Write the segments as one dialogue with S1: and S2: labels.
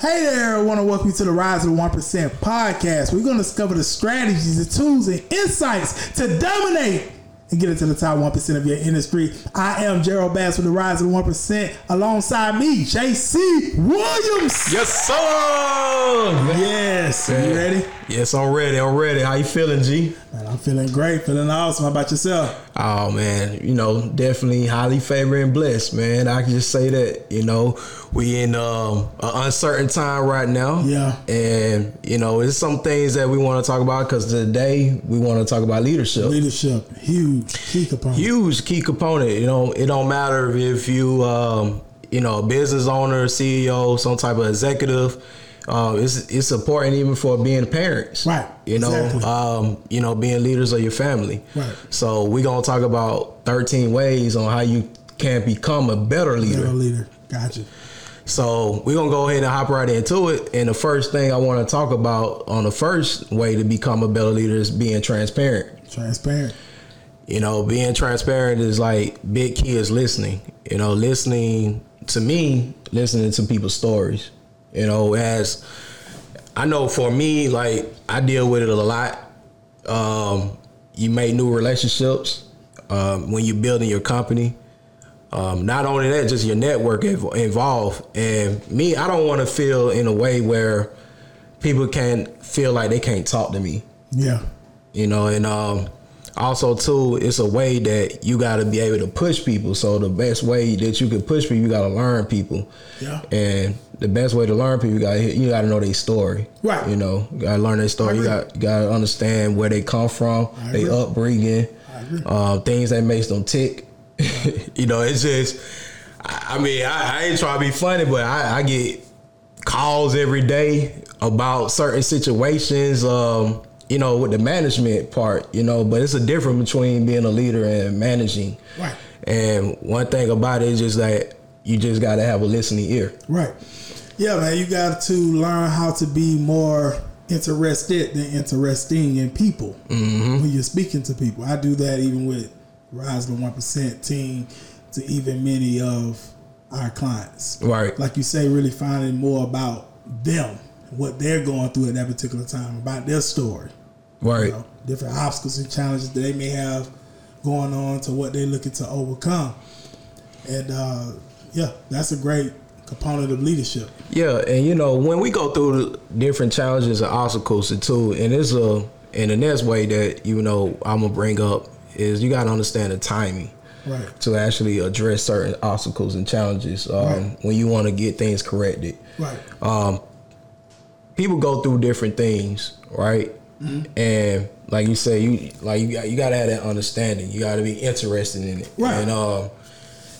S1: Hey there, I want to welcome you to the Rise of the 1% podcast. We're going to discover the strategies, the tools, and insights to dominate and get into the top 1% of your industry. I am Gerald Bass with the Rise of the 1%. Alongside me, JC Williams.
S2: Yes, sir.
S1: Yes. You ready?
S2: Yes, I'm ready. I'm ready. How you feeling, G?
S1: Man, I'm feeling great, feeling awesome. How about yourself?
S2: Oh man, you know, definitely highly favored and blessed, man. I can just say that. You know, we in um, an uncertain time right now.
S1: Yeah.
S2: And you know, it's some things that we want to talk about because today we want to talk about leadership.
S1: Leadership, huge key component.
S2: Huge key component. You know, it don't matter if you, um, you know, a business owner, CEO, some type of executive. Uh, it's it's important even for being parents,
S1: Right,
S2: You know,
S1: exactly.
S2: um, you know, being leaders of your family.
S1: Right.
S2: So we're gonna talk about 13 ways on how you can become a better leader.
S1: Better leader. Gotcha.
S2: So we're gonna go ahead and hop right into it. And the first thing I want to talk about on the first way to become a better leader is being transparent.
S1: Transparent.
S2: You know, being transparent is like big is listening. You know, listening to me, listening to people's stories. You know, as I know for me, like I deal with it a lot. Um, you make new relationships um, when you're building your company. Um, not only that, just your network inv- involved. And me, I don't want to feel in a way where people can feel like they can't talk to me
S1: Yeah.
S2: you know and um also too it's a way that you got to be able to push people so the best way that you can push people you got to learn people
S1: Yeah.
S2: and the best way to learn people you got you got to know their story.
S1: Right.
S2: you know you got to learn their story. You got got to understand where they come from their upbringing um, things that makes them tick. You know it's just i, I mean I, I ain't trying to be funny but I, I get calls every day about certain situations um you know with the management part you know but it's a difference between being a leader and managing.
S1: Right.
S2: and one thing about it is just that you just got to have a listening ear.
S1: Right. Yeah, man, you got to learn how to be more interested than interesting in people when you're speaking to people. I do that even with Rise the One Percent team to even many of our clients.
S2: right
S1: Like you say, really finding more about them, what they're going through at that particular time, about their story.
S2: right
S1: You know, different obstacles and challenges that they may have going on to what they're looking to overcome. And uh, yeah, that's a great component of leadership.
S2: Yeah, and you know when we go through the different challenges and obstacles too, and it's a and the next way that you know I'm gonna bring up is you gotta understand the timing
S1: Right.
S2: to actually address certain obstacles and challenges um,
S1: Right.
S2: when you want to get things corrected.
S1: Right.
S2: Um, People go through different things, right?
S1: Mm-hmm.
S2: And like you say, you like you got you gotta have that understanding. You gotta be interested in it,
S1: Right.
S2: And um,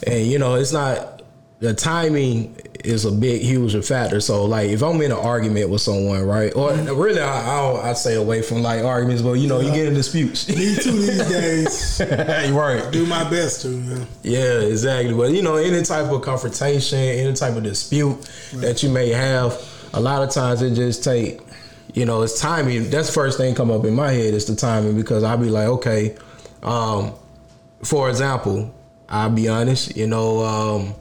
S2: and you know it's not the timing is a big huge factor. So like if I'm in an argument with someone, right, or really I, I don't I stay away from like arguments, but you know you get in disputes.
S1: Me too these days.
S2: right.
S1: Do my best to. Yeah.
S2: Yeah, exactly. But you know, any type of confrontation, any type of dispute that you may have, a lot of times it just take, you know, it's timing. That's the first thing come up in my head is the timing because I'll be like, okay, um, for example, I'll be honest, you know, um,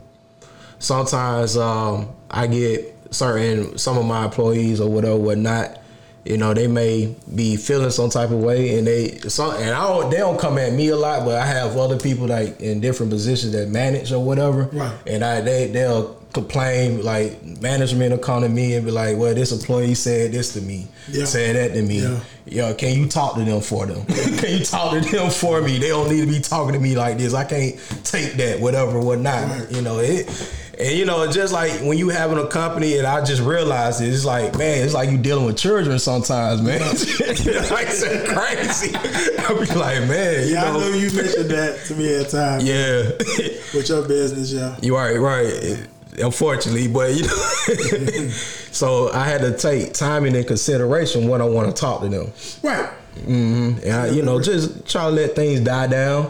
S2: sometimes um, I get certain some of my employees or whatever, whatnot. You know, they may be feeling some type of way, and they some and I don't they don't come at me a lot, but I have other people like in different positions that manage or whatever,
S1: Right.
S2: And I they they'll complain like management will come to me and be like, well, this employee said this to me,
S1: Yeah.
S2: said that to me.
S1: Yeah.
S2: Yo, can you talk to them for them? can you talk to them for me? They don't need to be talking to me like this. I can't take that, whatever, whatnot.
S1: Right.
S2: You know it. And you know, just like when you having a company, and I just realized it, it's like, man, it's like you dealing with children sometimes, man. like it's crazy. I be like, man, you
S1: Yeah, I
S2: know,
S1: know you mentioned that to me at times
S2: yeah.
S1: with your business, yeah.
S2: You right, right. Unfortunately, but you know, so I had to take time into consideration when I want to talk to them,
S1: Right. Mm-hmm.
S2: and I, you know, just try to let things die down.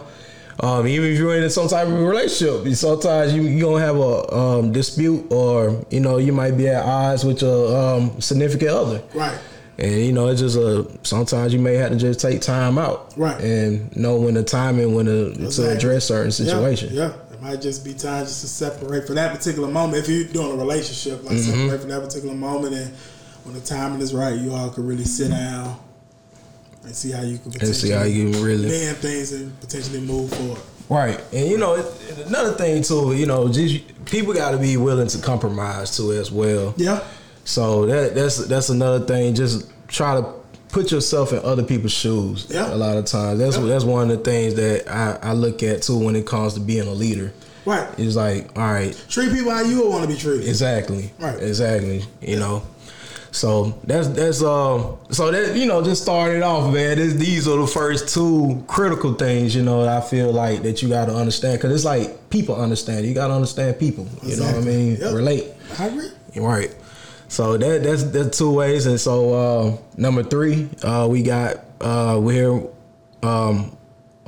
S2: Um, even if you're in some type of relationship, sometimes you you gonna have a um, dispute, or you know, you might be at odds with your um, significant other.
S1: Right.
S2: And you know, it's just a sometimes you may have to just take time out,
S1: Right.
S2: and know when the timing when to, to address certain situations.
S1: Yeah, It might just be time just to separate for that particular moment. If you're doing a relationship, like
S2: Mm-hmm.
S1: separate for that particular moment, and when the timing is right, you all could really sit down and see how you can
S2: And see how you really
S1: mend things and potentially move forward.
S2: Right, and you know it, another thing too. You know, just people got to be willing to compromise too as well.
S1: Yeah,
S2: So that that's that's another thing. Just try to put yourself in other people's shoes.
S1: Yeah.
S2: A lot of times, that's
S1: Yeah.
S2: that's one of the things that I, I look at too when it comes to being a leader.
S1: right.
S2: It's like, all right,
S1: Treat people how you would want to be treated.
S2: exactly,
S1: Right.
S2: exactly. You know. So that's that's uh so that you know just started off man. This, these are the first two critical things you know that I feel like that you got to understand because it's like people understand. You got to understand people. You know what I mean?
S1: Yep.
S2: Relate.
S1: I agree.
S2: Right. So that that's that's two ways. And so uh, number three, uh, we got uh, we're here um,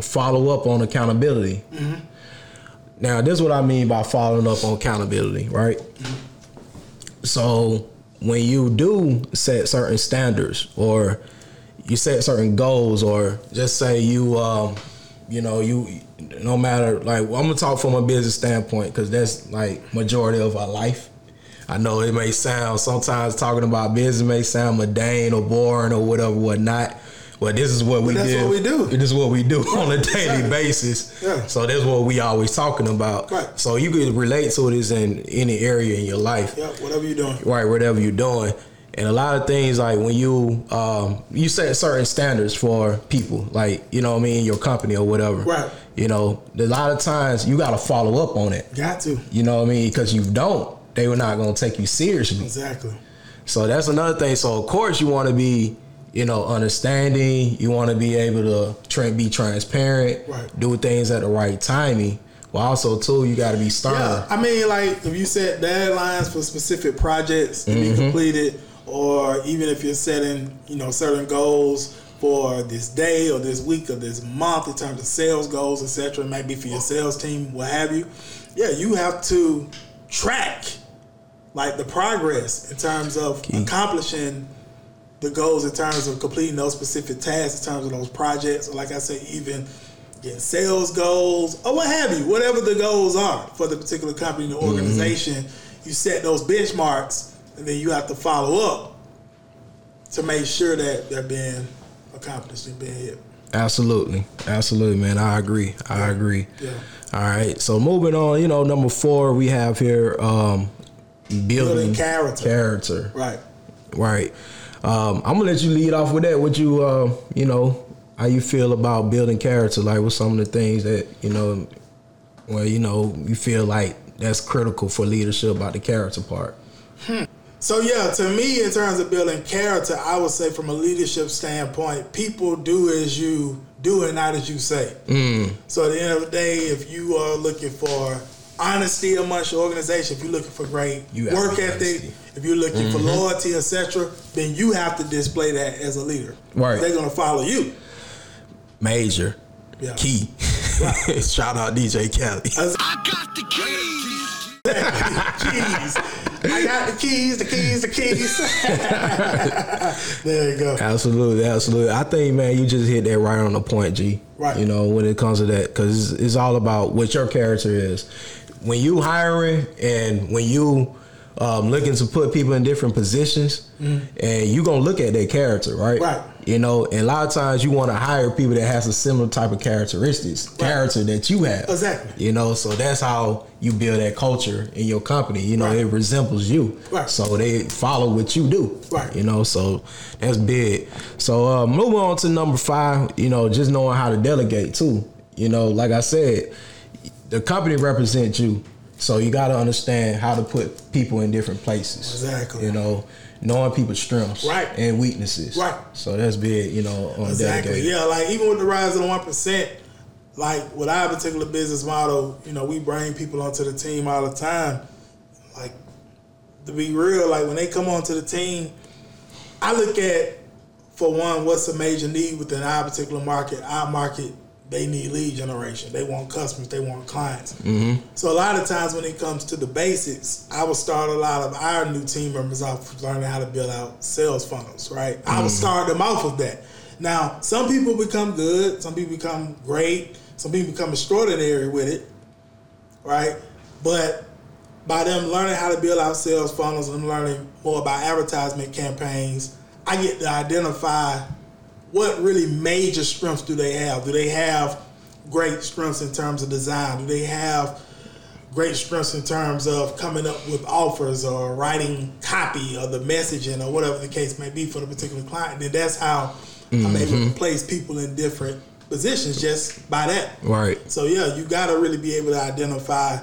S2: follow up on accountability. Now, this is what I mean by following up on accountability, right? So when you do set certain standards or you set certain goals or just say you um, you know you no matter like I'm gonna talk from a business standpoint because that's like majority of our life. I know it may sound sometimes talking about business may sound mundane or boring or whatever whatnot. But this is what we do.
S1: that's
S2: do.
S1: what we do.
S2: This is what we do on a daily
S1: exactly.
S2: basis.
S1: Yeah.
S2: So that's what we always talking about.
S1: Right.
S2: So you can relate to this in any area in your life
S1: Yeah, whatever you're doing.
S2: right whatever you're doing and a lot of things like when you um you set certain standards for people like you know what i mean your company or whatever
S1: Right.
S2: you know a lot of times you got to follow up on it
S1: Got to.
S2: you know what i mean because you don't they were not going to take you seriously
S1: Exactly.
S2: so that's another thing so of course you want to be you know understanding you want to be able to tra- be transparent
S1: Right.
S2: do things at the right timing but also too you got to be stern
S1: Yeah, I mean, like if you set deadlines for specific projects to
S2: Mm-hmm.
S1: be completed, or even if you're setting, you know, certain goals for this day or this week or this month in terms of sales goals, etc. It might be for your sales team, what have you. Yeah, you have to track like the progress in terms of accomplishing the goals in terms of completing those specific tasks in terms of those projects or like I say even getting sales goals or what have you whatever the goals are for the particular company the organization you set those benchmarks and then you have to follow up to make sure that they're being accomplished and being hit
S2: Absolutely, absolutely, man. I agree. I agree.
S1: Yeah.
S2: All right. So moving on, you know, number four we have here, um, building,
S1: Building character.
S2: Character,
S1: right
S2: right? Um, I'm gonna let you lead off with that. What you, uh, you know, how you feel about building character? Like, what some of the things that you know, where you know you feel like that's critical for leadership about the character part.
S1: So yeah, to me, in terms of building character, I would say from a leadership standpoint, people do as you do and not as you say. So at the end of the day, if you are looking for honesty amongst your organization, if you're looking for great
S2: You
S1: work ethic,
S2: honesty.
S1: if you're looking for mm-hmm. loyalty, etc., then you have to display that as a leader.
S2: Right.
S1: They're gonna follow you.
S2: Major,
S1: Yeah.
S2: key. Shout out DJ Khaled.
S3: I got the keys.
S1: keys. I got the keys, the keys, the keys. there you go.
S2: Absolutely, absolutely. I think, man, you just hit that right on the point, G.
S1: Right.
S2: You know, when it comes to that, because it's, it's all about what your character is. When you hiring and when you um, looking to put people in different positions, and you gonna look at their character, right?
S1: Right.
S2: You know, and a lot of times you want to hire people that has a similar type of characteristics, character that you have.
S1: Exactly.
S2: You know, so that's how you build that culture in your company. You know,
S1: Right.
S2: it resembles you.
S1: Right.
S2: So they follow what you do.
S1: Right.
S2: You know, so that's big. So uh, moving on to number five, you know, just knowing how to delegate too. You know, like I said, the company represents you, so you got to understand how to put people in different places.
S1: Exactly.
S2: You know, knowing people's strengths
S1: Right.
S2: and weaknesses.
S1: Right.
S2: So that's big. You know, on
S1: Exactly. Yeah, like even with the rise of the one percent, like with our particular business model, you know, we bring people onto the team all the time. Like to be real, like when they come onto the team, I look at for one, what's a major need within our particular market. Our market, they need lead generation. They want customers. They want clients. Mm-hmm. So a lot of times when it comes to the basics, I will start a lot of our new team members off learning how to build out sales funnels. Right, I will mm-hmm. start them off of that. Now, some people become good. Some people become great. Some people become extraordinary with it. right? But by them learning how to build out sales funnels and learning more about advertisement campaigns, I get to identify what really major strengths do they have. Do they have great strengths in terms of design? Do they have great strengths in terms of coming up with offers or writing copy or the messaging or whatever the case may be for the particular client? Then that's how I'm able to mm-hmm. place people in different positions just by that.
S2: Right.
S1: So yeah, you got to really be able to identify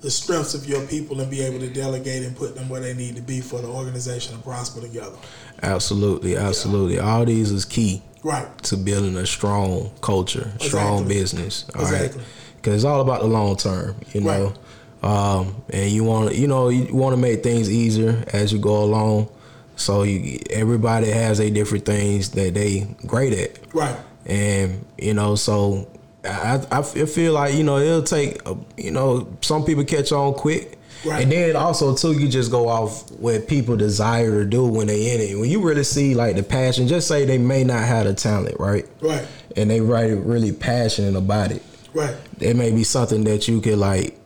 S1: the strengths of your people and be able to delegate and put them where they need to be for the organization to prosper together.
S2: Absolutely, absolutely. All these is key
S1: Right.
S2: to building a strong culture, strong business. All right,
S1: Exactly.
S2: because it's all about the long term, you know. Um, and you want to, you know, you want to make things easier as you go along. So you, everybody has a different things that they great at,
S1: Right.
S2: and you know, so I, I feel like you know it'll take, you know, some people catch on quick.
S1: Right.
S2: And then also too, you just go off what people desire to do when they in it. When you really see like the passion, just say they may not have the talent, right?
S1: Right.
S2: And they really really passionate about it.
S1: Right.
S2: It may be something that you could like,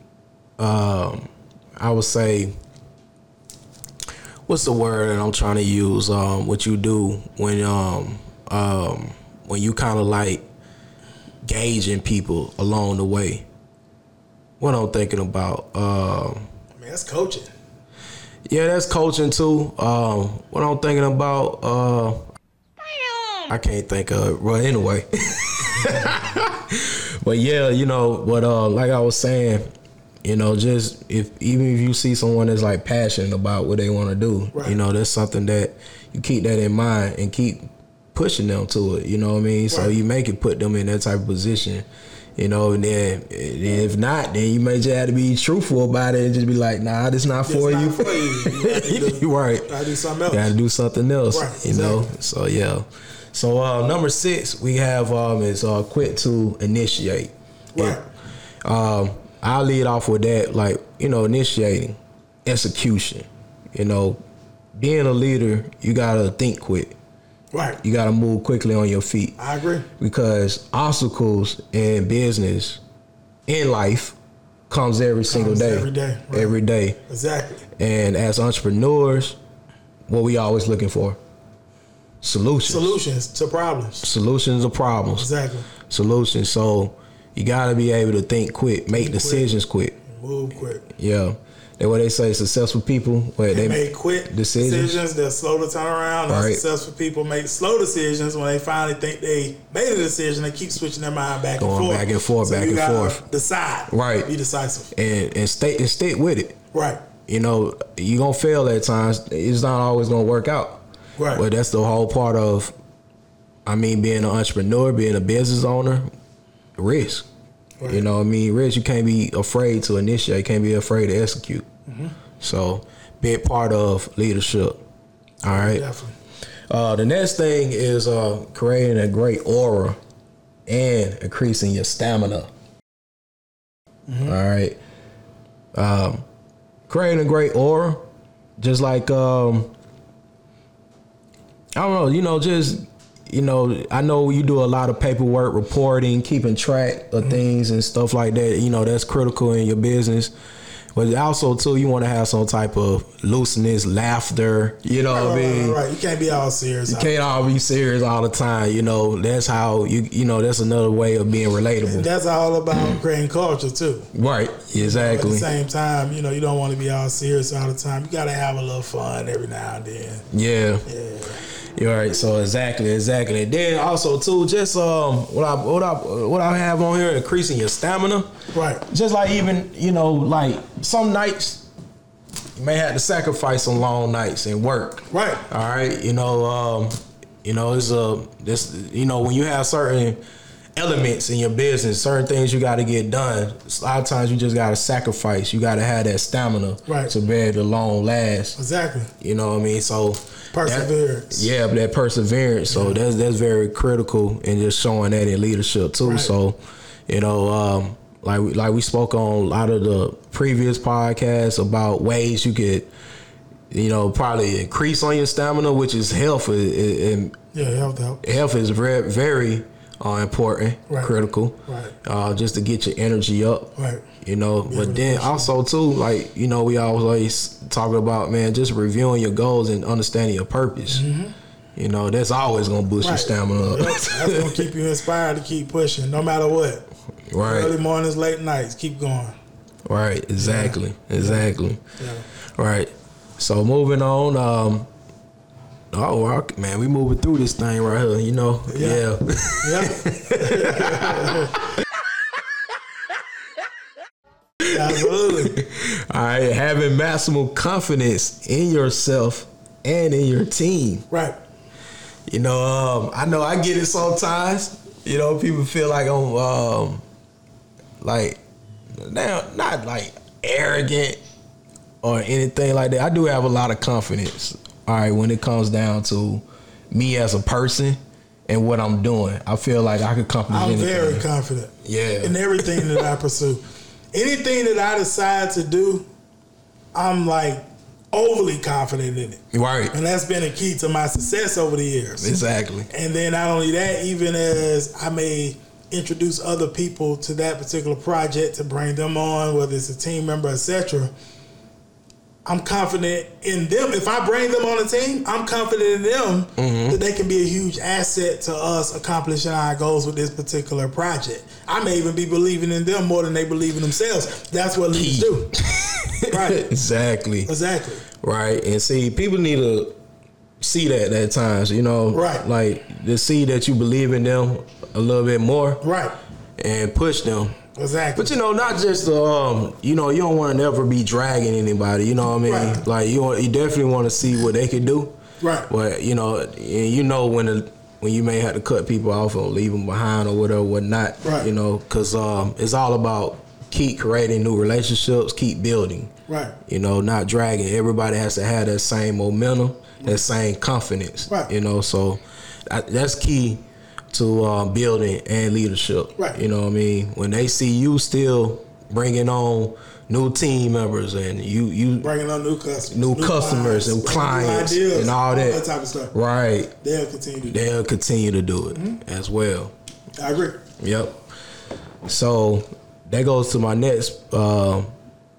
S2: um, I would say, what's the word that I'm trying to use? Um, what you do when um um when you kind of like gauging people along the way. What I'm thinking about. Um,
S1: that's coaching.
S2: yeah, that's coaching too. Um, what I'm thinking about, uh, I can't think of it. Well, anyway. but yeah, you know, but uh, like I was saying, you know, just if even if you see someone that's like passionate about what they want to do,
S1: Right.
S2: you know, that's something that you keep that in mind and keep pushing them to it. You know what I mean? So you make it put them in that type of position. You know, and then if not, then you may just have to be truthful about it and just be like, "Nah, this not
S1: It's
S2: for
S1: not
S2: you."
S1: for you. You gotta
S2: you right.
S1: gotta do something else.
S2: Got to do something else.
S1: Right,
S2: You know. So yeah. So uh, number six we have um is uh, quit to initiate.
S1: Right.
S2: Um, I'll lead off with that, like you know, initiating, execution. You know, being a leader, you gotta think quick.
S1: Right.
S2: You gotta move quickly on your feet
S1: I agree.
S2: because obstacles in business, in life, comes every single
S1: Comes
S2: day.
S1: every day, right.
S2: Every day.
S1: Exactly.
S2: And as entrepreneurs, what we always looking for? Solutions.
S1: Solutions to problems.
S2: Solutions to problems.
S1: Exactly.
S2: Solutions. So you gotta be able to think quick, make decisions quick.
S1: Move quick.
S2: Yeah. That's what they say successful people where
S1: They
S2: they
S1: make quick
S2: decisions.
S1: decisions. They're slow to turn around. And
S2: Right.
S1: Successful people make slow decisions when they finally think they made a decision. They keep switching their mind back
S2: Going
S1: and forth.
S2: back and forth,
S1: So
S2: back and forth.
S1: Decide.
S2: Right.
S1: Be decisive.
S2: and and stay and stick with it.
S1: Right.
S2: You know, you're gonna fail at times. It's not always gonna work out.
S1: Right.
S2: But that's the whole part of I mean being an entrepreneur, being a business owner, risk.
S1: Right.
S2: You know what I mean? Rich, you can't be afraid to initiate, can't be afraid to execute.
S1: Mm-hmm.
S2: So big part of leadership. All right.
S1: Definitely.
S2: Uh, the next thing is uh, creating a great aura and increasing your stamina. All right. Um, creating a great aura, just like um, I don't know, you know, just you know, I know you do a lot of paperwork, reporting, keeping track of mm-hmm. things and stuff like that. You know, that's critical in your business. But also too, you want to have some type of looseness, laughter. You know what I mean?
S1: right, right. You can't be all serious.
S2: You can't all be serious all the time. You know, that's how you you know that's another way of being relatable.
S1: That's all about creating culture too.
S2: Right. Exactly.
S1: At the same time, you know, you don't want to be all serious all the time. You got to have a little fun every now and then.
S2: Yeah.
S1: Yeah.
S2: You're right. So exactly, exactly. And then also too, just um, what I what I what I have on here, increasing your stamina.
S1: Right.
S2: Just like even you know, like some nights you may have to sacrifice some long nights and work.
S1: Right.
S2: All right, you know, um, you know, it's a this, you know, when you have certain elements in your business, certain things you got to get done. A lot of times you just got to sacrifice. You got to have that stamina
S1: Right.
S2: to be able to long last.
S1: Exactly.
S2: You know what I mean? So
S1: Perseverance.
S2: that- yeah, that perseverance. So that's that's very critical in just showing that in leadership too.
S1: Right.
S2: So, you know, um, like we, like we spoke on a lot of the previous podcasts about ways you could, you know, probably increase on your stamina, which is health. And
S1: Yeah, health
S2: health is very very are important,
S1: Right.
S2: critical,
S1: Right.
S2: uh, just to get your energy up.
S1: Right.
S2: You know,
S1: able
S2: but then also too, like you know, we always talk about man, just reviewing your goals and understanding your purpose. You know, that's always gonna boost your stamina up.
S1: Yep, That's gonna keep you inspired to keep pushing, no matter what.
S2: Right.
S1: Early mornings, late nights, keep going.
S2: right, exactly, exactly.
S1: Yeah.
S2: Right. So moving on. Um, oh wow, man, we moving through this thing right here. You know,
S1: Yeah.
S2: yeah.
S1: Yeah. Absolutely.
S2: All right, having maximum confidence in yourself and in your team.
S1: Right.
S2: You know, um, I know I get it sometimes. You know, people feel like I'm um, like now not like arrogant or anything like that. I do have a lot of confidence. All right, when it comes down to me as a person and what I'm doing, I feel like I could accomplish
S1: I'm
S2: anything.
S1: very confident
S2: yeah,
S1: in everything that I pursue. Anything that I decide to do, I'm like overly confident in it.
S2: right,
S1: And that's been a key to my success over the years.
S2: exactly.
S1: And then not only that, even as I may introduce other people to that particular project to bring them on, whether it's a team member, etc. I'm confident in them. If I bring them on the team, I'm confident in them mm-hmm. that they can be a huge asset to us accomplishing our goals with this particular project. I may even be believing in them more than they believe in themselves. That's what leaders do. right.
S2: exactly.
S1: Exactly.
S2: Right. And see, people need to see that at times, you know.
S1: Right.
S2: Like to see that you believe in them a little bit more
S1: Right.
S2: and push them.
S1: Exactly.
S2: But you know, not just um, you know, you don't want to never be dragging anybody. You know what I mean?
S1: Right.
S2: Like you, you definitely want to see what they can do.
S1: Right.
S2: But you know, you know when the, when you may have to cut people off or leave them behind or whatever, whatnot.
S1: Right.
S2: You know, because um, it's all about keep creating new relationships, keep building.
S1: right.
S2: You know, not dragging. Everybody has to have that same momentum, that same confidence.
S1: Right.
S2: You know, so I, that's key to uh, building and leadership.
S1: Right.
S2: You know what I mean? When they see you still bringing on new team members and you you
S1: Bringing on new customers,
S2: new, customers and clients
S1: new ideas,
S2: and all that,
S1: that type of stuff.
S2: right?
S1: They'll continue to do.
S2: They'll continue to do it
S1: Mm-hmm.
S2: as well.
S1: I agree.
S2: Yep. So that goes to my next uh,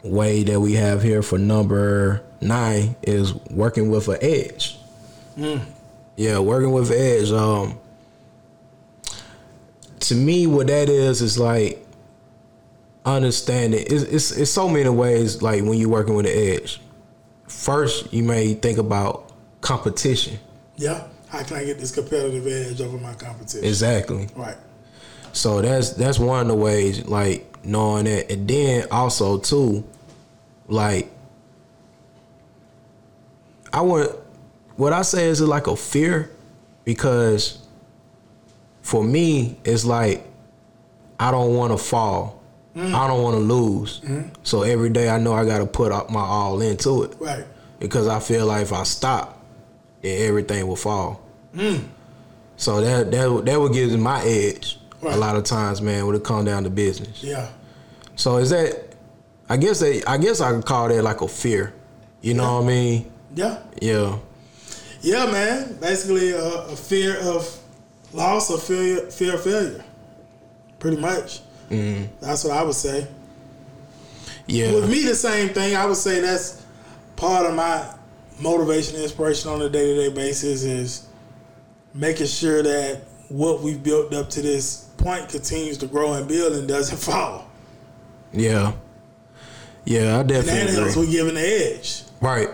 S2: way that we have here for number nine is working with an edge. Yeah, working with edge. Um, to me, what that is is like understanding. It's, it's it's so many ways. Like when you're working with an edge, first you may think about competition.
S1: Yeah. How can I get this competitive edge over my competition?
S2: Exactly.
S1: right.
S2: So that's that's one of the ways, like knowing that, and then also too, like I want what I say is like a fear, because for me it's like I don't want to fall, mm. I don't want to lose. Mm-hmm. So every day I know I got to put up my all into it
S1: Right.
S2: because I feel like if I stop, then everything will fall. Mm. So that that that would give me my edge
S1: Right.
S2: a lot of times, man, when it come down to business.
S1: Yeah.
S2: So is that? I guess that I guess I could call that like a fear. You know what I mean?
S1: Yeah.
S2: Yeah.
S1: Yeah, man. Basically, a, a fear of loss or fear, fear of failure. Pretty much.
S2: Mm-hmm.
S1: That's what I would say.
S2: Yeah.
S1: With me, the same thing. I would say that's part of my motivation, and inspiration on a day to day basis is making sure that what we've built up to this point continues to grow and build and doesn't fall.
S2: Yeah. Yeah, I
S1: And that
S2: definitely
S1: helps with giving the edge.
S2: Right.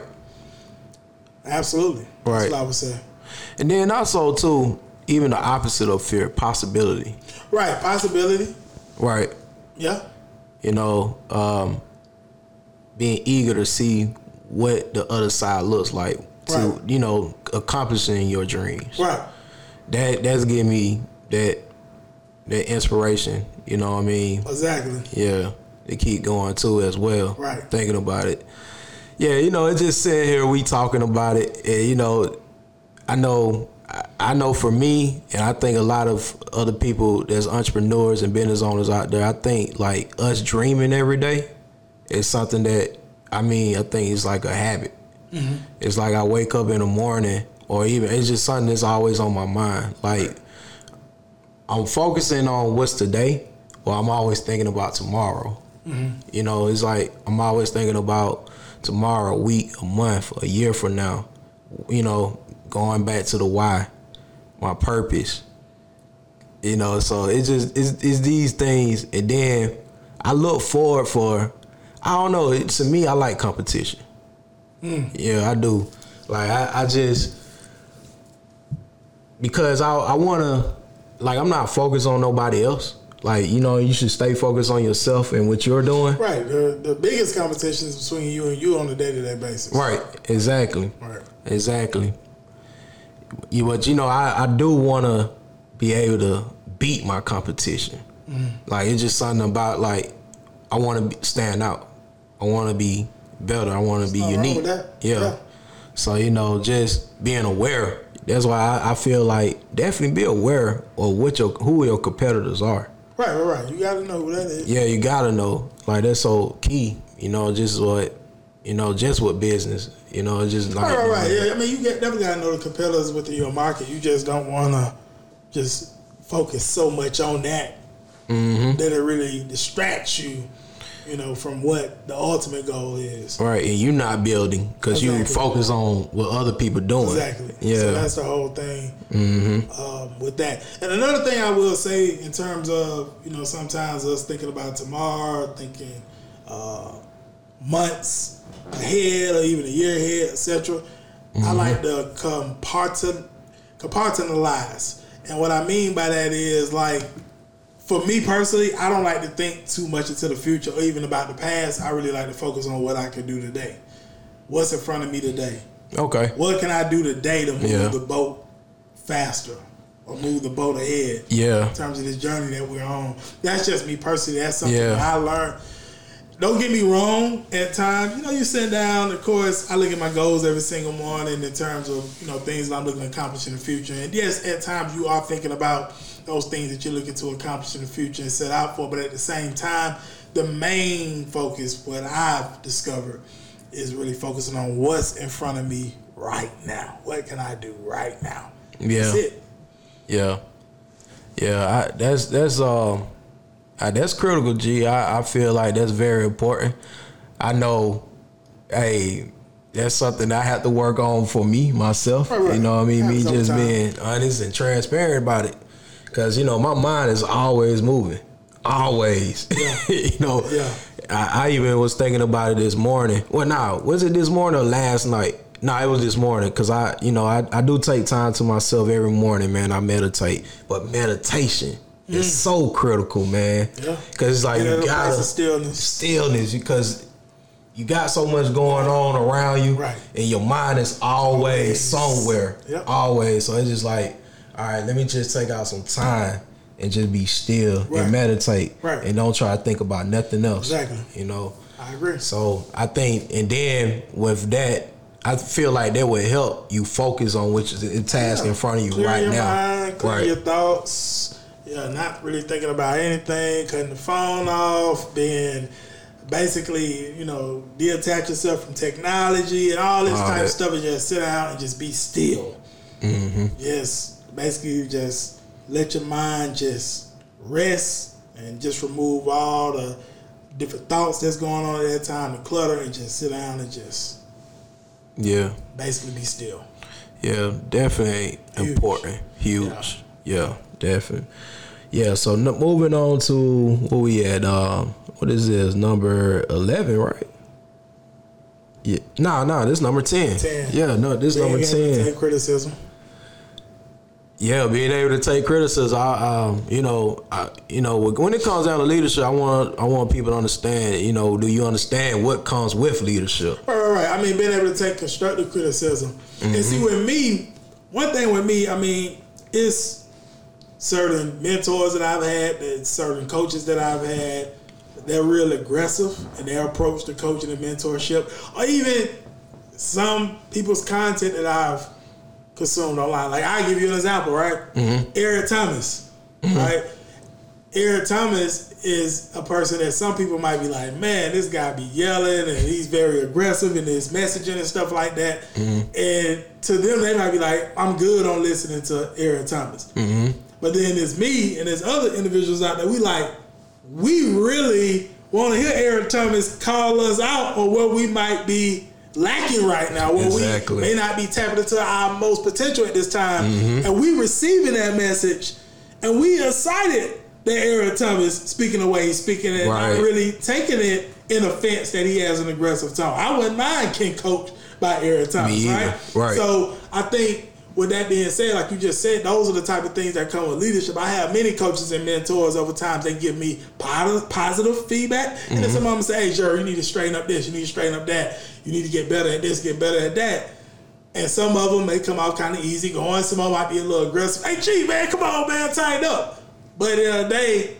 S1: Absolutely.
S2: Right.
S1: That's what I would say.
S2: And then also too, even the opposite of fear, possibility.
S1: Right. Possibility.
S2: Right.
S1: Yeah.
S2: You know, um, being eager to see what the other side looks like to,
S1: Right.
S2: you know, accomplishing your dreams.
S1: Right.
S2: That that's giving me that that inspiration. You know what I mean?
S1: Exactly.
S2: Yeah, to keep going too as well.
S1: Right.
S2: Thinking about it. Yeah, you know, it's just sitting here we talking about it, and you know, I know, I- know for me, and I think a lot of other people that's entrepreneurs and business owners out there. I think like us dreaming every day is something that I mean, I think it's like a habit. Mm-hmm. It's like I wake up in the morning, or even it's just something that's always on my mind. Like I'm focusing on what's today, well, I'm always thinking about tomorrow. Mm-hmm. You know, it's like I'm always thinking about tomorrow, a week, a month, a year from now. You know, going back to the why, my purpose. You know, so it's just it's, it's these things, and then I look forward for. I don't know. To me, I like competition. Hmm. Yeah, I do. Like I, I just because I I wanna like I'm not focused on nobody else. Like you know, you should stay focused on yourself and what you're doing.
S1: Right. The, the biggest competition is between you and you on a day to day basis.
S2: Right. Exactly.
S1: Right.
S2: Exactly. You but you know I, I do want to be able to beat my competition. Mm. Like it's just something about like I want to stand out. I want to be better. I want to be unique. Yeah.
S1: Yeah.
S2: So you know, just being aware. That's why I, I feel like definitely be aware of what your who your competitors are.
S1: Right, right, right. You got to know who that is.
S2: Yeah, you gotta know. Like that's so key. You know, just what you know, just with business. You know, it's just like
S1: Right, right, right. Yeah, I mean, you get, definitely got to know the competitors within your market. You just don't want to just focus so much on that
S2: Mm-hmm.
S1: that it really distracts you, you know, from what the ultimate goal is.
S2: Right, and you're not building because you focus on what other people doing.
S1: Exactly.
S2: Yeah.
S1: So that's the whole thing
S2: mm-hmm.
S1: um, with that. And another thing I will say in terms of, you know, sometimes us thinking about tomorrow, thinking uh, months ahead or even a year ahead, etc. I mm-hmm. like to compartment, compartmentalize. And what I mean by that is like, for me personally, I don't like to think too much into the future or even about the past. I really like to focus on what I can do today. What's in front of me today?
S2: Okay.
S1: What can I do today to move
S2: Yeah.
S1: the boat faster or move the boat ahead
S2: Yeah.
S1: in terms of this journey that we're on? That's just me personally. That's something
S2: Yeah.
S1: that I learned. Don't get me wrong. At times, you know, you sit down. Of course, I look at my goals every single morning in terms of you know things that I'm looking to accomplish in the future. And yes, at times you are thinking about those things that you're looking to accomplish in the future and set out for. But at the same time, the main focus, what I've discovered, is really focusing on what's in front of me right now. What can I do right now?
S2: Yeah. Yeah. Yeah. I, that's that's um uh, that's critical, G. I, I feel like that's very important. I know, hey, that's something I have to work on for me myself.
S1: Right, right.
S2: You know what I mean? Me
S1: Have
S2: just
S1: time.
S2: being honest and transparent about it, because you know my mind is always moving, always. you know,
S1: Yeah.
S2: I, I even was thinking about it this morning. Well, now was it this morning or last night? No, it was this morning because I, you know, I, I do take time to myself every morning, man. I meditate, but meditation is so critical, man.
S1: Mm. Yeah.
S2: because it's like
S1: in
S2: you gotta
S1: stillness.
S2: stillness because you got so much going on around you,
S1: Right.
S2: and your mind is always
S1: Always.
S2: somewhere,
S1: Yep.
S2: always. So it's just like, all right, let me just take out some time and just be still
S1: Right.
S2: and meditate,
S1: Right.
S2: and don't try to think about nothing else.
S1: Exactly.
S2: You know.
S1: I agree.
S2: So I think, and then with that, I feel like that would help you focus on which is the task in front of you
S1: Clear
S2: right
S1: your
S2: now.
S1: Mind, clear
S2: right.
S1: your thoughts. Yeah, not really thinking about anything, cutting the phone off, being basically, you know, detach yourself from technology and all this
S2: All
S1: type of stuff and just sit down and just be still.
S2: Mm-hmm.
S1: Just basically just let your mind just rest and just remove all the different thoughts that's going on at that time, the clutter, and just sit down and just
S2: Yeah.
S1: basically be still.
S2: Yeah, definitely
S1: Huge.
S2: important. Huge. Yeah, definitely. Yeah, so n- moving on to what we at? Um, what is this? Number eleven, right? Yeah. No, no, this number ten.
S1: 10.
S2: Yeah, no, this number
S1: Being able
S2: ten.
S1: Take criticism.
S2: Yeah, being able to take criticism. I, um, you know, I, you know, when it comes down to leadership, I want, I want people to understand. You know, do you understand what comes with leadership?
S1: Right, right, right. I mean, being able to take constructive criticism. And see, with me, one thing with me, I mean, it's certain mentors that I've had, there's certain coaches that I've had. They're real aggressive in their approach to coaching and mentorship, or even some people's content that I've consumed online. Like I give you an example, right? Mm-hmm. Eric Thomas, mm-hmm. right? Eric Thomas is a person that some people might be like, man, this guy be yelling and he's very aggressive in his messaging and stuff like that. Mm-hmm. And to them, they might be like, I'm good on listening to Eric Thomas. But then it's me and there's other individuals out there. We like, we really want to hear Eric Thomas call us out on where we might be lacking right now, where
S2: Exactly.
S1: we may not be tapping into our most potential at this time,
S2: Mm-hmm.
S1: and we receiving that message, and we excited that Eric Thomas speaking the way he's speaking and
S2: Right.
S1: not really taking it in offense that he has an aggressive tone. I wouldn't mind King Coach by Eric Thomas, right?
S2: Right.
S1: So I think with that being said, like you just said, those are the type of things that come with leadership. I have many coaches and mentors over time. They give me positive, positive feedback, and then some mm-hmm. of them say, "Hey, Jerry, you need to straighten up this. You need to straighten up that. You need to get better at this. Get better at that." And some of them may come out kind of easy going. Some of them might be a little aggressive. Hey, G, man, come on, man, tighten up. But at the end of the day,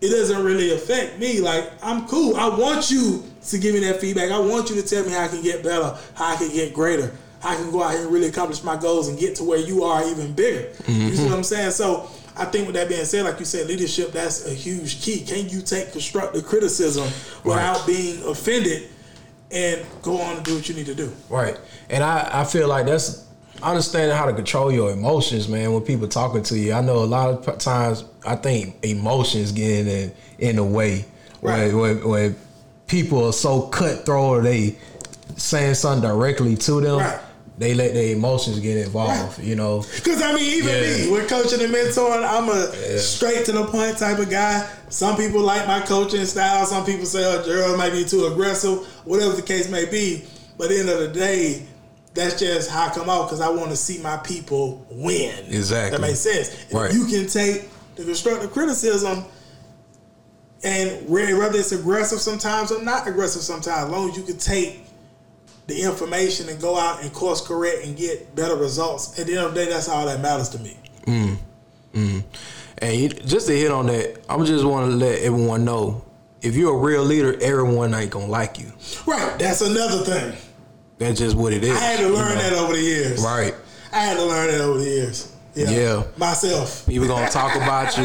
S1: it doesn't really affect me. Like I'm cool. I want you to give me that feedback. I want you to tell me how I can get better, how I can get greater, I can go out here and really accomplish my goals and get to where you are even bigger. You see what mm-hmm. I'm saying? So I think with that being said, like you said, leadership that's a huge key. Can you take constructive criticism without being offended and go on and do what you need to do?
S2: Right. And I, I feel like that's understanding how to control your emotions, man, when people talking to you. I know a lot of times I think emotions get in in the way.
S1: Right.
S2: When, when when people are so cutthroat or they saying something directly to them,
S1: Right.
S2: They let their emotions get involved,
S1: Right.
S2: you know.
S1: Because I mean, even
S2: Yeah.
S1: me, with coaching and mentoring, I'm a straight to the point type of guy. Some people like my coaching style. Some people say, "Oh, Gerald might be too aggressive." Whatever the case may be, but at the end of the day, that's just how I come out because I want to see my people win.
S2: Exactly.
S1: That makes sense. If
S2: Right.
S1: You can take the constructive criticism. And whether it's aggressive sometimes or not aggressive sometimes, as long as you can take the information and go out and course correct and get better results. At the end of the day, that's all that matters to me. Mm, mm.
S2: And you, just to hit on that, I'm just want to let everyone know if you're a real leader, everyone ain't gonna like you.
S1: Right. That's another thing.
S2: That's just what it is.
S1: I had to
S2: you
S1: learn
S2: know?
S1: that over the years.
S2: Right.
S1: I had to learn that over the years. Yeah.
S2: Yeah.
S1: Myself.
S2: People gonna talk about you.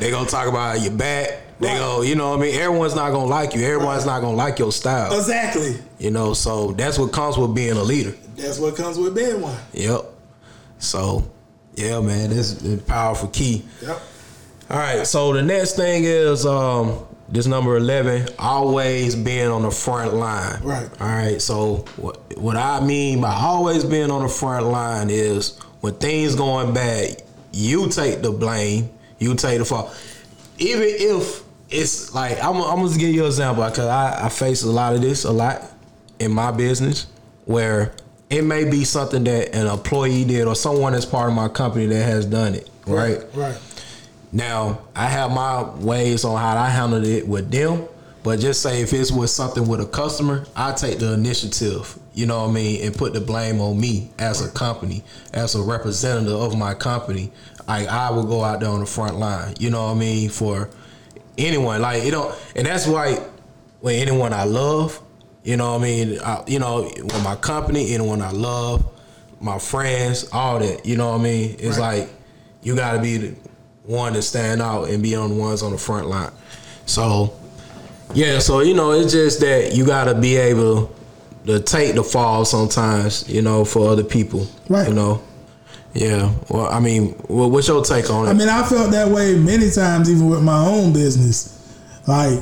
S2: They gonna talk about your back. They
S1: Right.
S2: go, you know what I mean? Everyone's not gonna like you. Everyone's not gonna like your style.
S1: Exactly.
S2: You know, so that's what comes with being a leader.
S1: That's what comes with being one.
S2: Yep. So, yeah, man, this is a powerful key.
S1: Yep.
S2: All right, so the next thing is um this number eleven, always being on the front line.
S1: Right.
S2: All right. So what what I mean by always being on the front line is when things going bad, you take the blame, you take the fall Even if it's like I'm, I'm gonna give you an example because I, I face a lot of this a lot in my business where it may be something that an employee did or someone that's part of my company that has done it. Right.
S1: Right.
S2: Now, I have my ways on how I handled it with them, but just say if it's with something with a customer, I take the initiative, you know what I mean, and put the blame on me as a company, as a representative of my company. I I will go out there on the front line, you know what I mean, for anyone. Like you know, and that's why when anyone I love, you know what I mean, I, you know, with my company, anyone I love, my friends, all that, you know what I mean. It's
S1: Right.
S2: like you got to be the one to stand out and be on the ones on the front line. So yeah, so you know, it's just that you got to be able to take the fall sometimes, you know, for other people,
S1: Right.
S2: You know. Yeah. Well, I mean, well, what's your take on it?
S1: I mean, I felt that way many times, even with my own business. Like,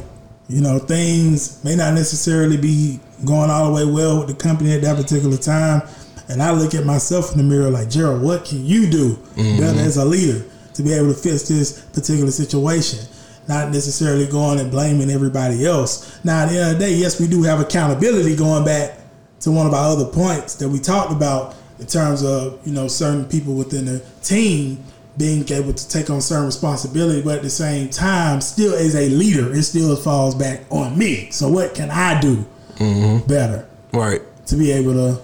S1: you know, things may not necessarily be going all the way well with the company at that particular time. And I look at myself in the mirror like, Gerald, what can you do mm-hmm. better as a leader to be able to fix this particular situation? Not necessarily going and blaming everybody else. Now, at the end of the day, yes, we do have accountability going back to one of our other points that we talked about in terms of you know certain people within the team being able to take on certain responsibility, but at the same time, still as a leader, it still falls back on me. So what can I do mm-hmm. better
S2: right.
S1: to be able to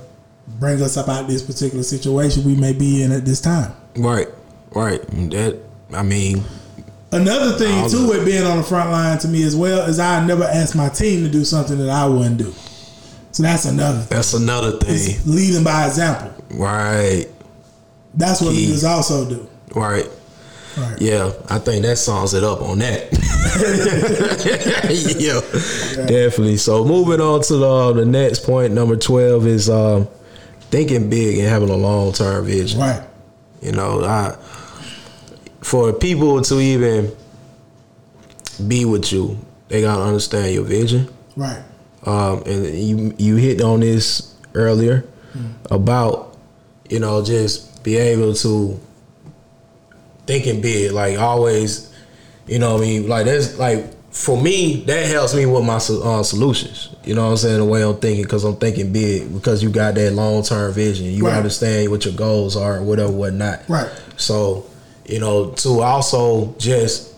S1: bring us up out of this particular situation we may be in at this time?
S2: Right. Right. That I mean,
S1: Another thing too with being on the front line to me as well is I never asked my team to do something that I wouldn't do. So that's another thing.
S2: that's another thing.
S1: It's leading by example.
S2: Right.
S1: That's what
S2: Key.
S1: leaders also do.
S2: Right.
S1: Right.
S2: Yeah, I think that sums it up on that. yeah, definitely. So moving on to the, the next point, number twelve is um, thinking big and having a long term vision.
S1: Right.
S2: You know, I for people to even be with you, they gotta understand your vision.
S1: Right.
S2: Um, and you you hit on this earlier about you know just be able to thinking big, like always. You know, what I mean, like that's like for me that helps me with my uh, solutions. You know what I'm saying? The way I'm thinking because I'm thinking big because you got that long term vision. You
S1: Right.
S2: understand what your goals are, and whatever, whatnot.
S1: Right.
S2: So, you know, to also just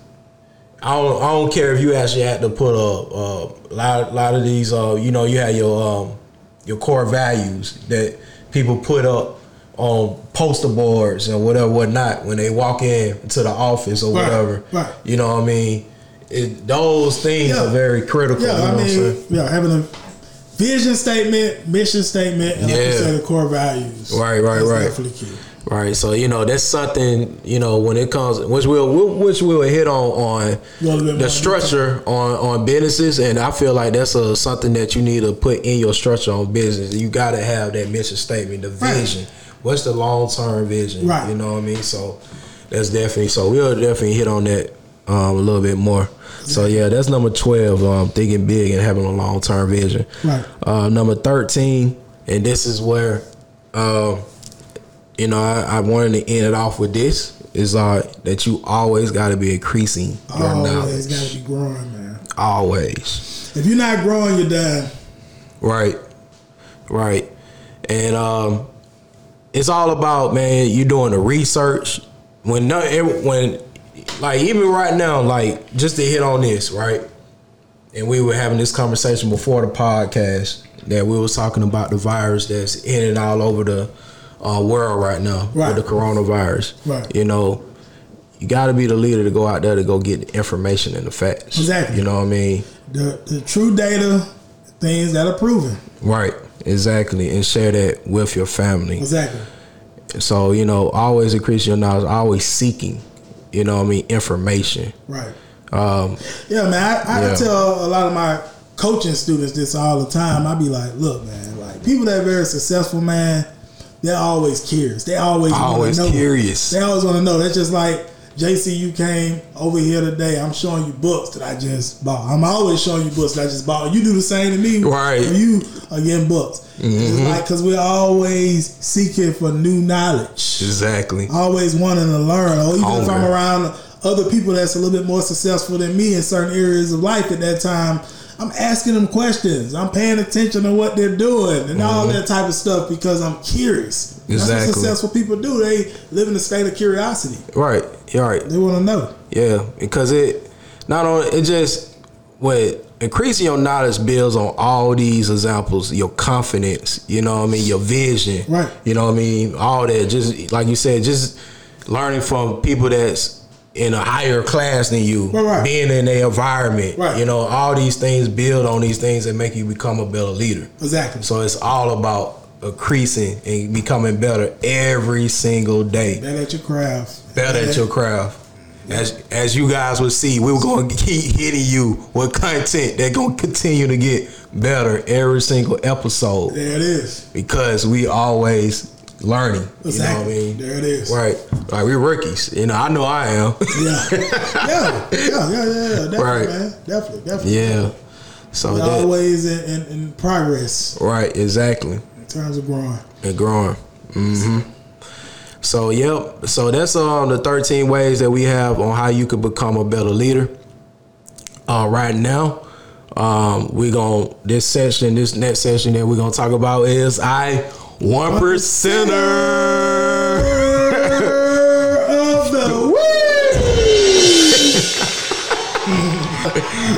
S2: I don't, I don't care if you actually had to put a, a lot, lot of these. Uh, you know, you have your um, your core values that people put up on poster boards and whatever, whatnot when they walk in to the office or
S1: Right,
S2: whatever.
S1: right.
S2: You know what I mean? It, those things
S1: Yeah.
S2: are very critical.
S1: Yeah,
S2: you know
S1: I
S2: what I'm
S1: mean, yeah, having a vision statement, mission statement, and like you
S2: Yeah.
S1: said, the core values.
S2: Right, right, right.
S1: Definitely key.
S2: Right. So you know that's something you know when it comes, which we'll which we'll hit on on
S1: A little bit more
S2: the structure on on businesses, and I feel like that's a something that you need to put in your structure on business. You got to have that mission statement, the
S1: Right.
S2: What's the long term vision?
S1: Right.
S2: You know what I mean? So that's definitely so we'll definitely hit on that um, a little bit more. So yeah, that's number twelve. Um, thinking big and having a long term vision.
S1: Right.
S2: Uh, number thirteen, and this is where. Um, you know, I, I wanted to end it off with this is uh, that you always got to be increasing your
S1: Always
S2: knowledge.
S1: got to be growing, man.
S2: Always,
S1: If you're not growing, you're done.
S2: right, right, and um, it's all about man. You doing the research when when like even right now, like just to hit on this, right? And we were having this conversation before the podcast that we was talking about the virus that's in and all over the uh, world right now
S1: Right.
S2: with the coronavirus.
S1: Right.
S2: You know, you got to be the leader to go out there to go get the information and the facts.
S1: Exactly.
S2: You know what I mean?
S1: The the true data, things that are proven.
S2: Right. Exactly. And share that with your family.
S1: Exactly.
S2: So, you know, always increase your knowledge, always seeking, you know what I mean, information.
S1: Right.
S2: Um,
S1: Yeah, man. I, I
S2: Yeah.
S1: tell a lot of my coaching students this all the time. I be like, look, man, like people that are very successful, man, they're always curious. They always
S2: Always curious.
S1: They always want to know. That's just like JC. You came over here today. I'm showing you books that I just bought. I'm always showing you books that I just bought. You do the same to me,
S2: Right. Mm-hmm.
S1: You are getting books. It's like because we're always seeking for new knowledge
S2: exactly.
S1: always wanting to learn, or even if I'm around other people that's a little bit more successful than me in certain areas of life at that time, I'm asking them questions. I'm paying attention to what they're doing and all that type of stuff because I'm curious. Exactly. That's
S2: Mm-hmm.
S1: What successful people do. They live in a state of curiosity.
S2: Right. You're right.
S1: They want to know.
S2: Yeah, because it not only it just what increasing your knowledge builds on all these examples, your confidence, you know what I mean, your vision.
S1: Right.
S2: You know what I mean? All that. Just like you said, just learning from people that's in a higher class than you,
S1: Right, right.
S2: being in their environment.
S1: Right.
S2: You know, all these things build on these things that make you become a better leader.
S1: Exactly.
S2: So it's all about increasing and becoming better every single day
S1: Better at your craft.
S2: better at your craft. As as you guys will see, we're gonna keep hitting you with content that gonna continue to get better every single episode
S1: There it is.
S2: because we always learning. You know what I mean?
S1: There it is.
S2: Right. Like we're rookies. You know, I know I am.
S1: Yeah. yeah. Yeah. Yeah. Yeah. Definitely,
S2: Right.
S1: man. Definitely. Definitely.
S2: yeah. So that
S1: always in, in, in progress
S2: right, exactly.
S1: in terms of growing.
S2: and growing. hmm So yep. So that's um the thirteen ways that we have on how you can become a better leader. Uh, right now, um, we gon' this session, this next session that we're gonna talk about is I one percenter.
S1: of the week.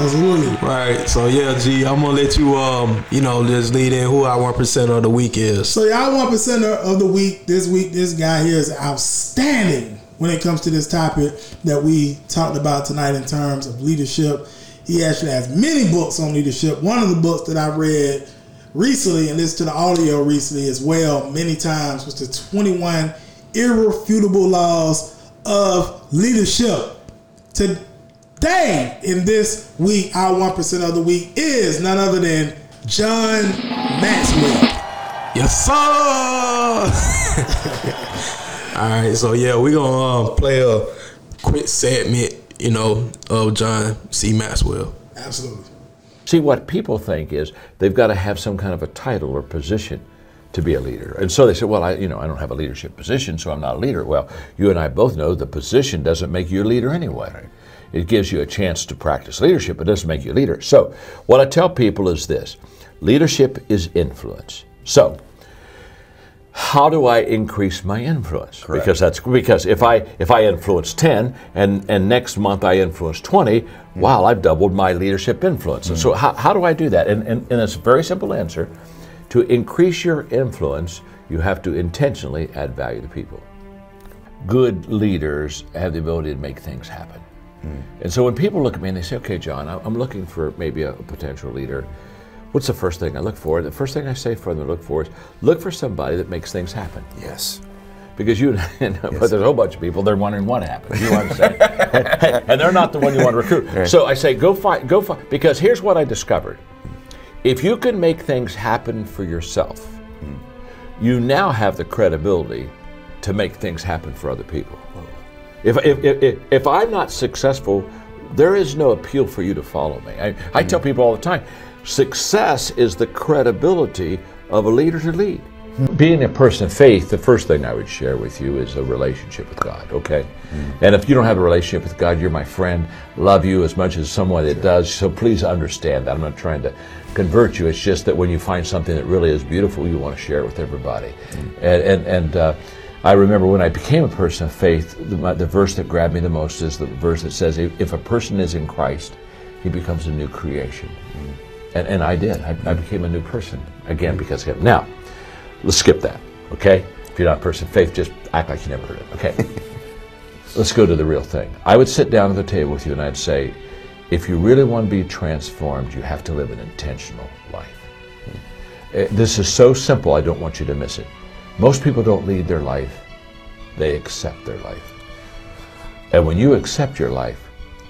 S1: Absolutely.
S2: right. So yeah, G, I'm gonna let you um you know just lead in who our one percenter of the week is.
S1: So y'all one percenter of the week. This week, this guy here is outstanding when it comes to this topic that we talked about tonight in terms of leadership. He actually has many books on leadership. One of the books that I read recently and listened to the audio recently as well many times was the 21 irrefutable laws of leadership. Today, in this week, our one percent of the week is none other than John Maxwell.
S2: Yes, sir. All right, so yeah, we're gonna um, play a quick segment, you know, of John C. Maxwell.
S1: Absolutely.
S4: See, what people think is they've got to have some kind of a title or position to be a leader. And so they say, well, I, you know, I don't have a leadership position, so I'm not a leader. Well, you and I both know the position doesn't make you a leader anyway. It gives you a chance to practice leadership, it doesn't make you a leader. So, what I tell people is this leadership is influence. So, how do I increase my influence? Because that's because if I if I influence 10 and, and next month I influence 20, wow, I've doubled my leadership influence. And so mm. how, how do I do that? And, and, and it's a very simple answer. To increase your influence, you have to intentionally add value to people. Good leaders have the ability to make things happen. Mm. And so when people look at me and they say, okay, John, I'm looking for maybe a potential leader, what's the first thing I look for? The first thing I say for them to look for is look for somebody that makes things happen.
S5: Yes.
S4: Because you, but there's a whole bunch of people, they're wondering what happened. You know what I'm saying? and they're not the one you want to recruit. So I say, go find, go find, because here's what I discovered. If you can make things happen for yourself, hmm. you now have the credibility to make things happen for other people. Oh. If, if, if, if, if I'm not successful, there is no appeal for you to follow me. I, I tell hmm. people all the time success is the credibility of a leader to lead. Being a person of faith, the first thing I would share with you is a relationship with God, okay? And if you don't have a relationship with God, you're my friend, love you as much as someone that does, so please understand that. I'm not trying to convert you, it's just that when you find something that really is beautiful, you want to share it with everybody. And, and, and uh, I remember when I became a person of faith, the, the verse that grabbed me the most is the verse that says, if, if a person is in Christ, he becomes a new creation. And, and I did. I, I became a new person again because of him. Now, let's skip that, okay? If you're not a person of faith, just act like you never heard it, okay? let's go to the real thing. I would sit down at the table with you and I'd say, if you really want to be transformed, you have to live an intentional life. Uh, This is so simple, I don't want you to miss it. Most people don't lead their life, they accept their life. And when you accept your life,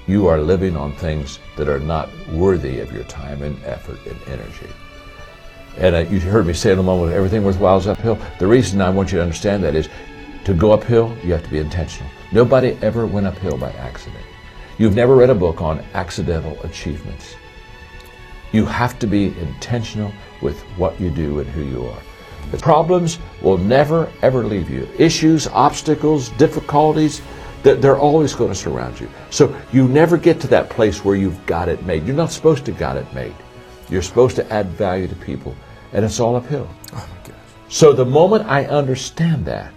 S4: you are living on things that are not worthy of your time and effort and energy. And uh, you heard me say in a moment, everything worthwhile is uphill. The reason I want you to understand that is to go uphill, you have to be intentional. Nobody ever went uphill by accident. You've never read a book on accidental achievements. You have to be intentional with what you do and who you are. The problems will never ever leave you. Issues, obstacles, difficulties, they're, they're always going to surround you. So you never get to that place where you've got it made. You're not supposed to got it made. You're supposed to add value to people, and it's all uphill.
S5: Oh my gosh.
S4: So the moment I understand that,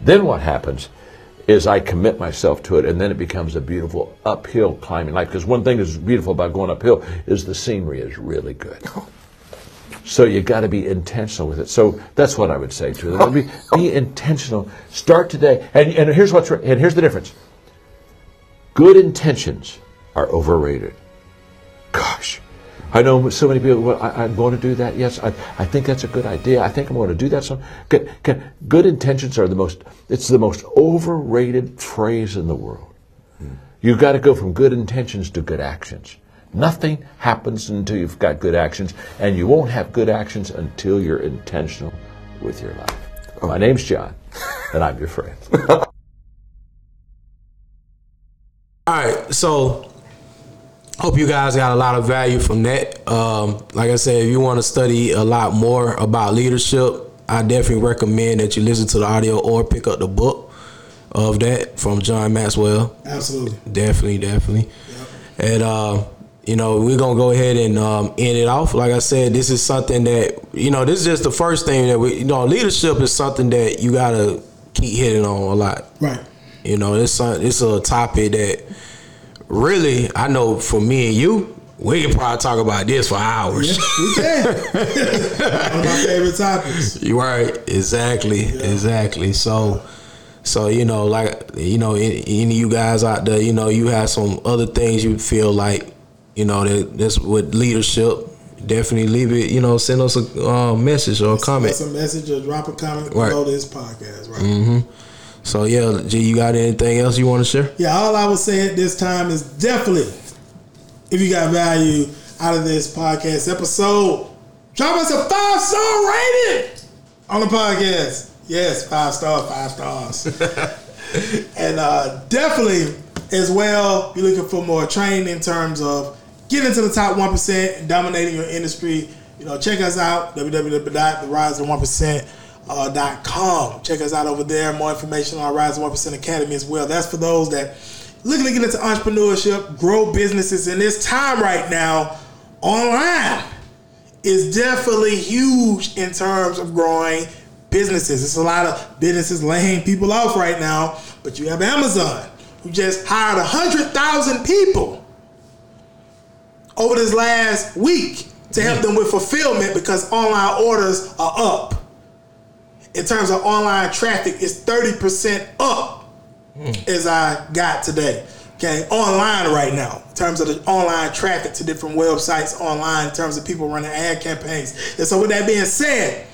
S4: then what happens is I commit myself to it, and then it becomes a beautiful uphill climbing life. Because one thing that's beautiful about going uphill is the scenery is really good. Oh, So you got to be intentional with it. So that's what I would say to them. Be, be intentional. Start today. And, and here's what's and here's the difference. Good intentions are overrated. Gosh, I know so many people. Well, I, I'm going to do that. Yes, I, I think that's a good idea. I think I'm going to do that. Some good, good, good intentions are the most. It's the most overrated phrase in the world. You've got to go from good intentions to good actions. Nothing happens until you've got good actions, and you won't have good actions until you're intentional with your life. My name's John, and I'm your friend.
S2: All right, so hope you guys got a lot of value from that. Um, like I said, if you want to study a lot more about leadership, I definitely recommend that you listen to the audio or pick up the book of that from John Maxwell.
S1: Absolutely.
S2: Definitely, definitely. And uh, you know, we're gonna go ahead and um, end it off. Like I said, this is something that you know, this is just the first thing that we, you know, leadership is something that you gotta keep hitting on a lot.
S1: Right.
S2: You know, it's a, it's a topic that really I know for me and you, we can probably talk about this for hours.
S1: We can. One of my favorite topics.
S2: You right, exactly, exactly. So, so you know, like you know, any, any of you guys out there, you know, you have some other things you feel like, you know, that that's with leadership. Definitely leave it. You know, send us a uh, message or a comment.
S1: Send us a message or drop a comment
S2: Right.
S1: below this podcast. Right.
S2: So yeah, G, you got anything else you want to share?
S1: Yeah, all I would say at this time is definitely, if you got value out of this podcast episode, drop us a five star rating on the podcast. Yes, five stars, five stars. and uh, definitely as well, you're looking for more training in terms of getting into the top one percent dominating your industry. You know, check us out www.theriseof1%. Uh. Check us out over there. More information on Rise One Percent Academy as well. That's for those that looking to get into entrepreneurship, grow businesses in this time right now. Online is definitely huge in terms of growing businesses. It's a lot of businesses laying people off right now, but you have Amazon who just hired 100,000 people over this last week to help them with fulfillment because online orders are up. In terms of online traffic, it's 30% up as I got today. Okay, online right now, in terms of the online traffic to different websites online, in terms of people running ad campaigns. And so, with that being said,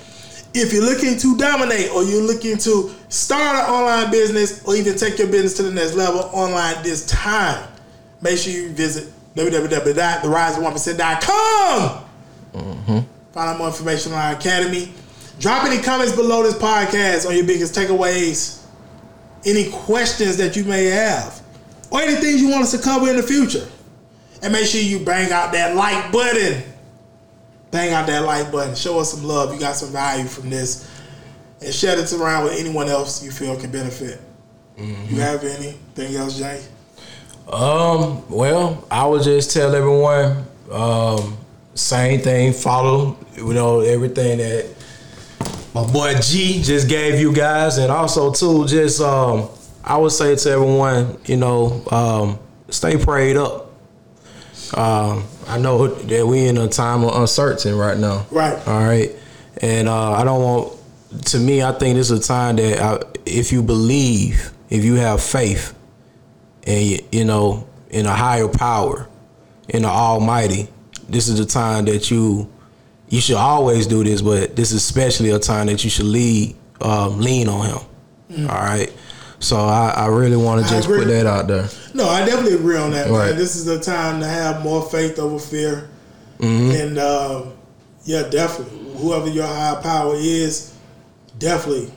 S1: if you're looking to dominate or you're looking to start an online business or even take your business to the next level online this time, make sure you visit www.theriseof1%.com. Find out more information on our academy. Drop any comments below this podcast on your biggest takeaways, any questions that you may have, or any things you want us to cover in the future. And make sure you bang out that like button. Bang out that like button. Show us some love. You got some value from this. And share this around with anyone else you feel can benefit. You mm-hmm. have anything else, Jay?
S2: Um, well, I would just tell everyone, um, same thing, follow, you know, everything that my boy G just gave you guys, and also too, just um, I would say to everyone, you know, um, stay prayed up. Um, I know that we in a time of uncertainty right now.
S1: Right.
S2: All right, and uh, I don't want. To me, I think this is a time that I, if you believe, if you have faith, and you, know, in a higher power, in the Almighty, this is the time that you you should always do this, but this is especially a time that you should lead, um, lean on Him. All right. So I, I really want to just put that out there.
S1: No, I definitely agree on that.
S2: Right.
S1: Man. This is the time to have more faith over fear,
S2: Mm-hmm.
S1: and uh, yeah, definitely, whoever your higher power is, definitely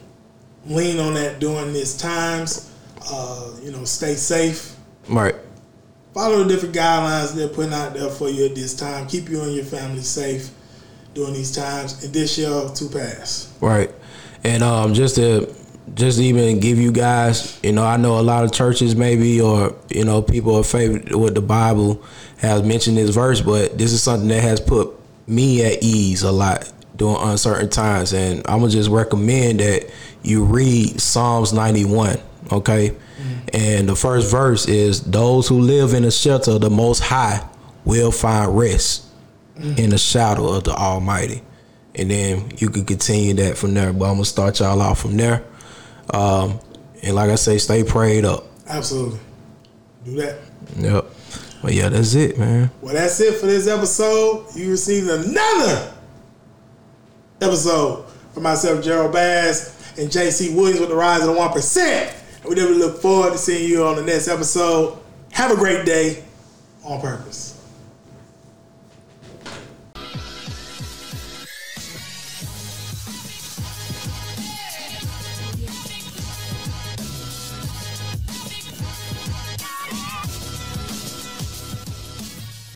S1: lean on that during these times. Uh, you know, stay safe.
S2: Right.
S1: Follow the different guidelines they're putting out there for you at this time. Keep you and your family safe during these times, and this year to pass.
S2: Right. And um, just to just even give you guys, you know, I know a lot of churches maybe or you know people are favored with the Bible has mentioned this verse, but this is something that has put me at ease a lot during uncertain times, and I'm gonna just recommend that you read Psalms 91. Okay. And the first verse is those who live in the shelter of the most high will find rest in the shadow of the Almighty. And then you can continue that from there. But I'm gonna start y'all off from there. Um, and like I say, stay prayed up.
S1: Absolutely, do that.
S2: Yep. But yeah, that's it, man.
S1: Well, that's it for this episode. You received another episode from myself, Gerald Bass, and JC Williams with the Rise of the 1%. And we definitely look forward to seeing you on the next episode. Have a great day on purpose.